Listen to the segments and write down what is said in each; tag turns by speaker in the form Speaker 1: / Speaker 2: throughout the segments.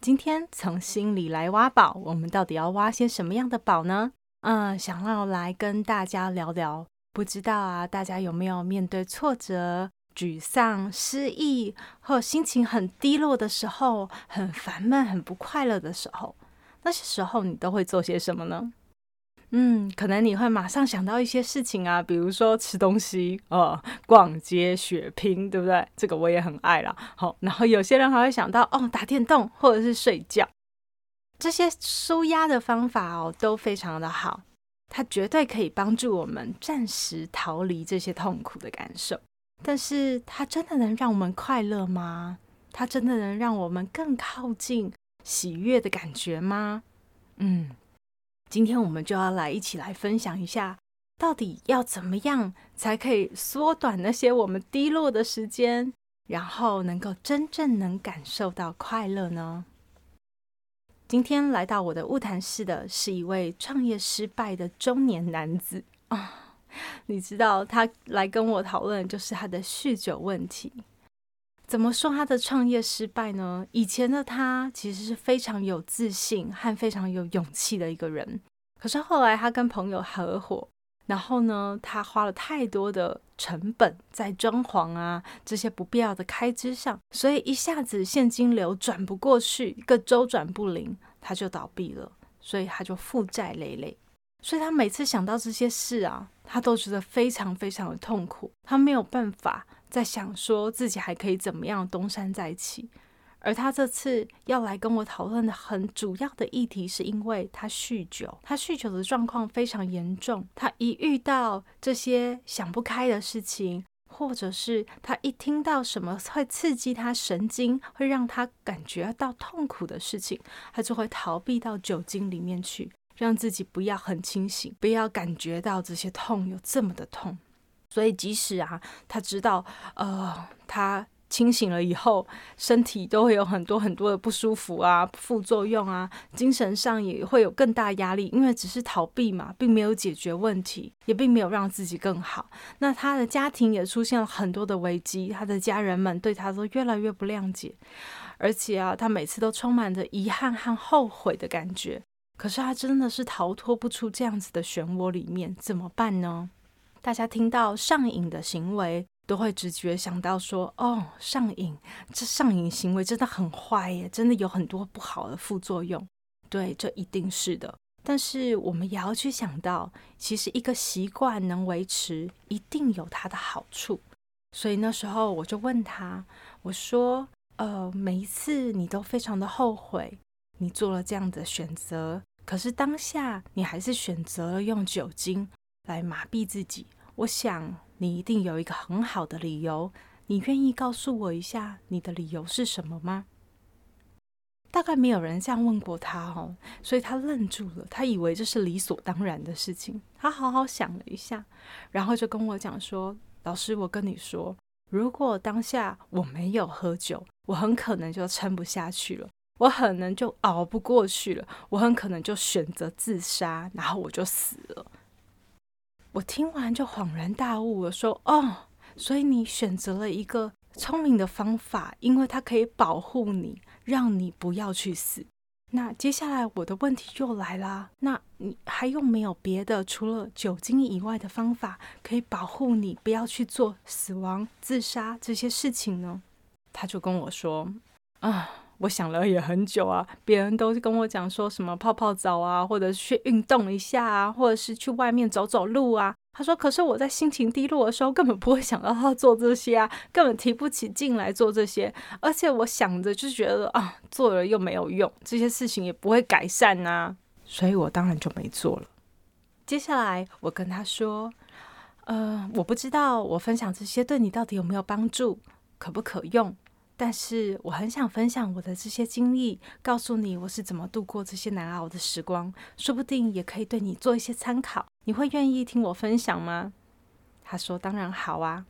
Speaker 1: 今天从心里来挖宝，我们到底要挖些什么样的宝呢？嗯，想要来跟大家聊聊。不知道啊，大家有没有面对挫折、沮丧、失意，或心情很低落的时候，很烦闷、很不快乐的时候，那些时候你都会做些什么呢？嗯，可能你会马上想到一些事情啊，比如说吃东西，呃，逛街、血拼，对不对？这个我也很爱啦。好，然后有些人还会想到哦，打电动或者是睡觉，这些舒压的方法哦，都非常的好，它绝对可以帮助我们暂时逃离这些痛苦的感受。但是，它真的能让我们快乐吗？它真的能让我们更靠近喜悦的感觉吗？嗯。今天我们就要来一起来分享一下，到底要怎么样才可以缩短那些我们低落的时间，然后能够真正能感受到快乐呢？今天来到我的物谈室的是一位创业失败的中年男子啊，你知道他来跟我讨论就是他的酗酒问题。怎么说他的创业失败呢？以前的他其实是非常有自信和非常有勇气的一个人，可是后来他跟朋友合伙，然后呢，他花了太多的成本在装潢啊这些不必要的开支上，所以一下子现金流转不过去，一个周转不灵，他就倒闭了，所以他就负债累累，所以他每次想到这些事啊，他都觉得非常非常的痛苦，他没有办法。在想说自己还可以怎么样东山再起，而他这次要来跟我讨论的很主要的议题，是因为他酗酒，他酗酒的状况非常严重。他一遇到这些想不开的事情，或者是他一听到什么会刺激他神经，会让他感觉到痛苦的事情，他就会逃避到酒精里面去，让自己不要很清醒，不要感觉到这些痛有这么的痛。所以，即使啊，他知道，呃，他清醒了以后，身体都会有很多很多的不舒服啊、副作用啊，精神上也会有更大压力，因为只是逃避嘛，并没有解决问题，也并没有让自己更好。那他的家庭也出现了很多的危机，他的家人们对他都越来越不谅解，而且啊，他每次都充满着遗憾和后悔的感觉。可是他真的是逃脱不出这样子的漩涡里面，怎么办呢？大家听到上瘾的行为，都会直觉想到说：“哦，上瘾，这上瘾行为真的很坏耶，真的有很多不好的副作用。”对，这一定是的。但是我们也要去想到，其实一个习惯能维持，一定有它的好处。所以那时候我就问他，我说：“呃，每一次你都非常的后悔，你做了这样的选择，可是当下你还是选择了用酒精。”来麻痹自己，我想你一定有一个很好的理由。你愿意告诉我一下你的理由是什么吗？大概没有人这样问过他哦，所以他愣住了，他以为这是理所当然的事情。他好好想了一下，然后就跟我讲说：“老师，我跟你说，如果当下我没有喝酒，我很可能就撑不下去了，我可能就熬不过去了，我很可能就选择自杀，然后我就死了。”我听完就恍然大悟了，说：“哦，所以你选择了一个聪明的方法，因为它可以保护你，让你不要去死。那接下来我的问题又来啦，那你还有没有别的除了酒精以外的方法，可以保护你不要去做死亡、自杀这些事情呢？”他就跟我说：“啊。”我想了也很久啊，别人都跟我讲说什么泡泡澡啊，或者去运动一下啊，或者是去外面走走路啊。他说：“可是我在心情低落的时候，根本不会想到要做这些啊，根本提不起劲来做这些。而且我想着就觉得啊，做了又没有用，这些事情也不会改善呐，所以我当然就没做了。接下来我跟他说：，呃，我不知道我分享这些对你到底有没有帮助，可不可用？”但是我很想分享我的这些经历，告诉你我是怎么度过这些难熬的时光，说不定也可以对你做一些参考。你会愿意听我分享吗？他说：“当然好啊。”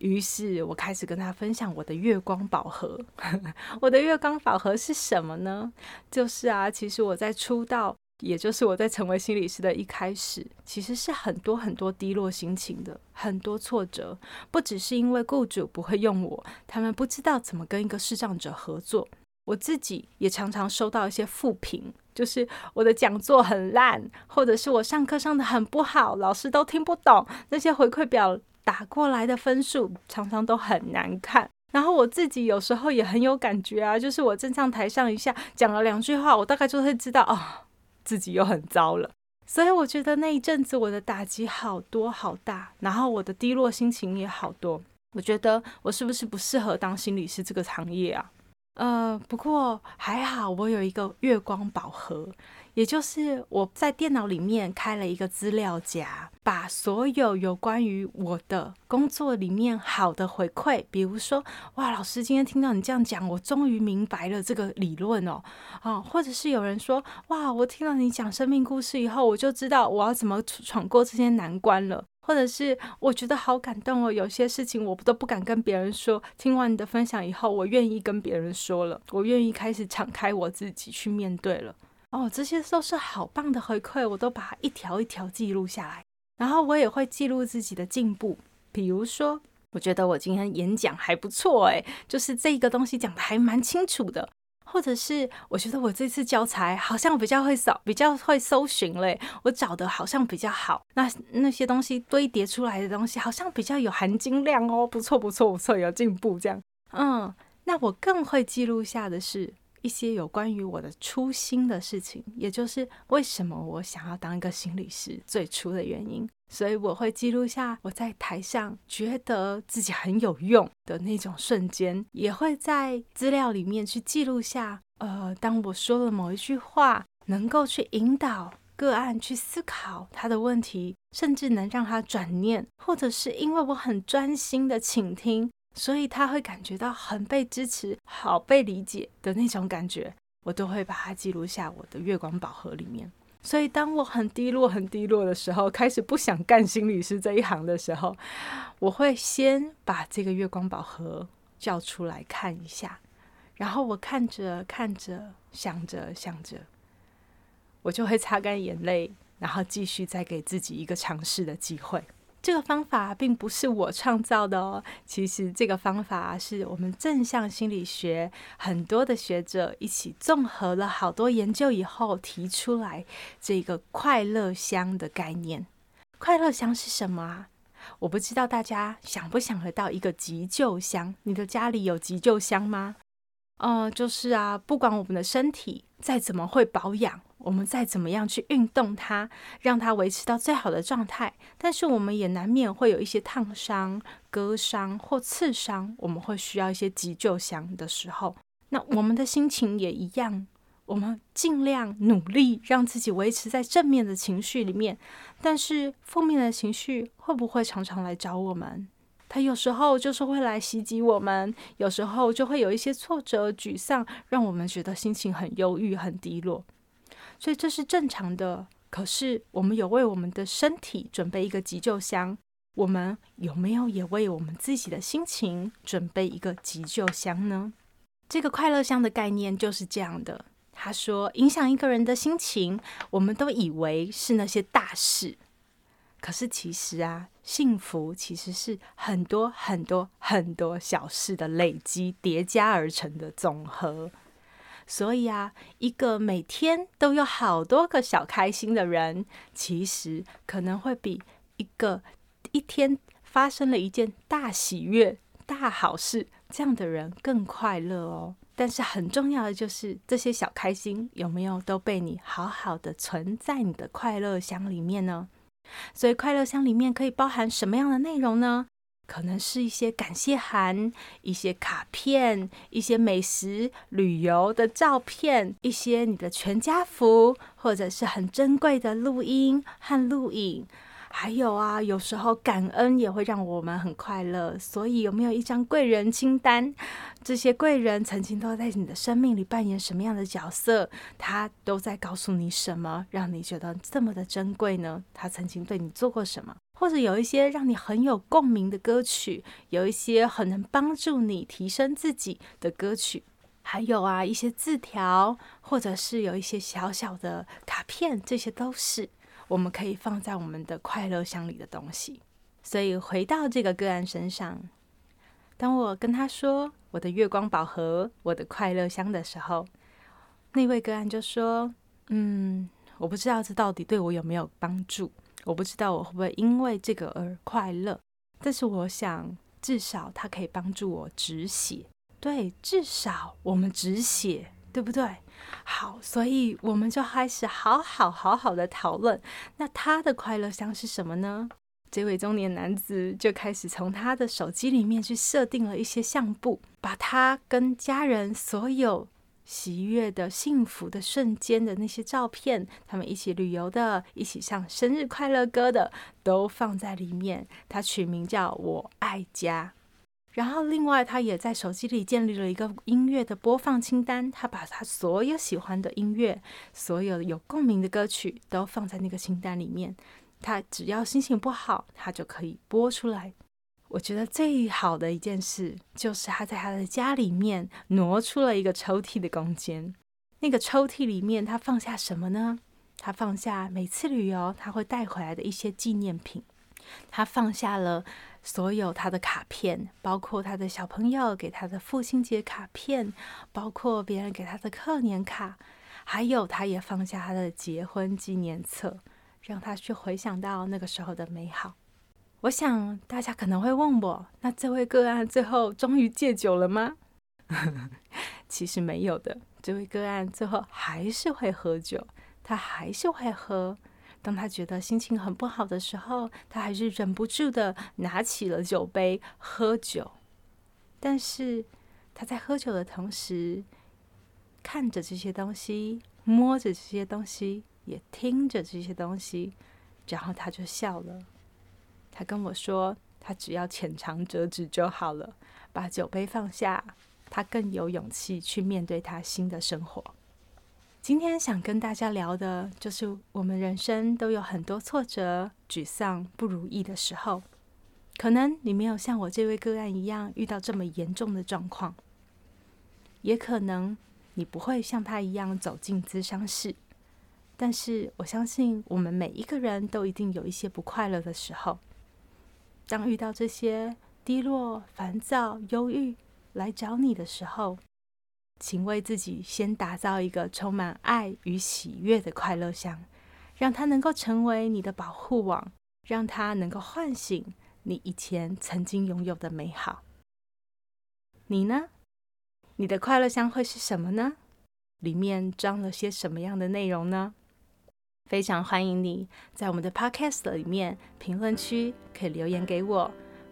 Speaker 1: 于是我开始跟他分享我的月光宝盒。我的月光宝盒是什么呢？就是啊，其实我在出道。也就是我在成为心理师的一开始，其实是很多很多低落心情的，很多挫折，不只是因为雇主不会用我，他们不知道怎么跟一个视障者合作，我自己也常常收到一些负评，就是我的讲座很烂，或者是我上课上的很不好，老师都听不懂，那些回馈表打过来的分数常常都很难看，然后我自己有时候也很有感觉啊，就是我站上台上一下讲了两句话，我大概就会知道哦。自己又很糟了，所以我觉得那一阵子我的打击好多好大，然后我的低落心情也好多。我觉得我是不是不适合当心理师这个行业啊？呃，不过还好，我有一个月光宝盒。也就是我在电脑里面开了一个资料夹，把所有有关于我的工作里面好的回馈，比如说，哇，老师今天听到你这样讲，我终于明白了这个理论哦，啊，或者是有人说，哇，我听到你讲生命故事以后，我就知道我要怎么闯过这些难关了，或者是我觉得好感动哦，有些事情我都不敢跟别人说，听完你的分享以后，我愿意跟别人说了，我愿意开始敞开我自己去面对了。哦，这些都是好棒的回馈，我都把它一条一条记录下来。然后我也会记录自己的进步，比如说，我觉得我今天演讲还不错，诶，就是这个东西讲的还蛮清楚的。或者是我觉得我这次教材好像比较会扫，比较会搜寻嘞，我找的好像比较好。那那些东西堆叠出来的东西好像比较有含金量哦，不错不错不错，有进步这样。嗯，那我更会记录下的是。一些有关于我的初心的事情，也就是为什么我想要当一个心理师最初的原因。所以我会记录下我在台上觉得自己很有用的那种瞬间，也会在资料里面去记录下。呃，当我说了某一句话，能够去引导个案去思考他的问题，甚至能让他转念，或者是因为我很专心的倾听。所以他会感觉到很被支持、好被理解的那种感觉，我都会把它记录下我的月光宝盒里面。所以当我很低落、很低落的时候，开始不想干心理师这一行的时候，我会先把这个月光宝盒叫出来看一下，然后我看着看着，想着想着，我就会擦干眼泪，然后继续再给自己一个尝试的机会。这个方法并不是我创造的哦，其实这个方法是我们正向心理学很多的学者一起综合了好多研究以后提出来这个快乐箱的概念。快乐箱是什么啊？我不知道大家想不想得到一个急救箱？你的家里有急救箱吗？呃，就是啊，不管我们的身体再怎么会保养。我们再怎么样去运动它，让它维持到最好的状态，但是我们也难免会有一些烫伤、割伤或刺伤，我们会需要一些急救箱的时候。那我们的心情也一样，我们尽量努力让自己维持在正面的情绪里面，但是负面的情绪会不会常常来找我们？它有时候就是会来袭击我们，有时候就会有一些挫折、沮丧，让我们觉得心情很忧郁、很低落。所以这是正常的，可是我们有为我们的身体准备一个急救箱，我们有没有也为我们自己的心情准备一个急救箱呢？这个快乐箱的概念就是这样的。他说，影响一个人的心情，我们都以为是那些大事，可是其实啊，幸福其实是很多很多很多小事的累积叠加而成的总和。所以啊，一个每天都有好多个小开心的人，其实可能会比一个一天发生了一件大喜悦、大好事这样的人更快乐哦。但是很重要的就是，这些小开心有没有都被你好好的存在你的快乐箱里面呢？所以，快乐箱里面可以包含什么样的内容呢？可能是一些感谢函、一些卡片、一些美食、旅游的照片、一些你的全家福，或者是很珍贵的录音和录影，还有啊，有时候感恩也会让我们很快乐。所以有没有一张贵人清单？这些贵人曾经都在你的生命里扮演什么样的角色？他都在告诉你什么，让你觉得这么的珍贵呢？他曾经对你做过什么？或者有一些让你很有共鸣的歌曲，有一些很能帮助你提升自己的歌曲。还有啊，一些字条，或者是有一些小小的卡片，这些都是我们可以放在我们的快乐箱里的东西。所以回到这个个案身上，当我跟他说我的月光宝盒、我的快乐箱的时候，那位个案就说：“嗯，我不知道这到底对我有没有帮助，我不知道我会不会因为这个而快乐，但是我想至少它可以帮助我止血。”对，至少我们止血，对不对？好，所以我们就开始好好好好的讨论。那他的快乐箱是什么呢？这位中年男子就开始从他的手机里面去设定了一些相簿，把他跟家人所有喜悦的、幸福的瞬间的那些照片，他们一起旅游的、一起唱生日快乐歌的，都放在里面。他取名叫我爱家。然后，另外，他也在手机里建立了一个音乐的播放清单。他把他所有喜欢的音乐、所有有共鸣的歌曲都放在那个清单里面。他只要心情不好，他就可以播出来。我觉得最好的一件事，就是他在他的家里面挪出了一个抽屉的空间。那个抽屉里面，他放下什么呢？他放下每次旅游他会带回来的一些纪念品。他放下了。所有他的卡片，包括他的小朋友给他的父亲节卡片，包括别人给他的贺年卡，还有他也放下他的结婚纪念册，让他去回想到那个时候的美好。我想大家可能会问我，那这位个案最后终于戒酒了吗？其实没有的，这位个案最后还是会喝酒，他还是会喝。当他觉得心情很不好的时候，他还是忍不住的拿起了酒杯喝酒。但是他在喝酒的同时，看着这些东西，摸着这些东西，也听着这些东西，然后他就笑了。他跟我说：“他只要浅尝辄止就好了，把酒杯放下，他更有勇气去面对他新的生活。”今天想跟大家聊的，就是我们人生都有很多挫折、沮丧、不如意的时候。可能你没有像我这位个案一样遇到这么严重的状况，也可能你不会像他一样走进咨商室。但是我相信，我们每一个人都一定有一些不快乐的时候。当遇到这些低落、烦躁、忧郁来找你的时候，请为自己先打造一个充满爱与喜悦的快乐箱，让它能够成为你的保护网，让它能够唤醒你以前曾经拥有的美好。你呢？你的快乐箱会是什么呢？里面装了些什么样的内容呢？非常欢迎你在我们的 Podcast 里面评论区可以留言给我。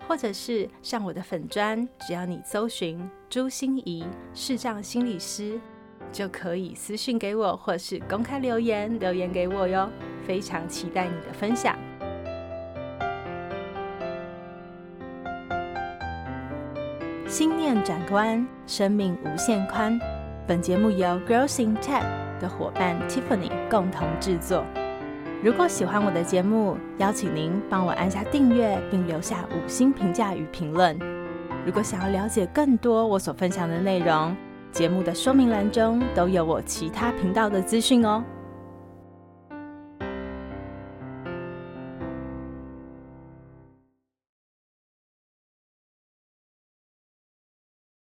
Speaker 1: 或者是上我的粉砖，只要你搜寻朱心怡视障心理师，就可以私信给我，或是公开留言留言给我哟。非常期待你的分享。心念转关，生命无限宽。本节目由 Grossing Tech 的伙伴 Tiffany 共同制作。如果喜欢我的节目，邀请您帮我按下订阅，并留下五星评价与评论。如果想要了解更多我所分享的内容，节目的说明栏中都有我其他频道的资讯哦。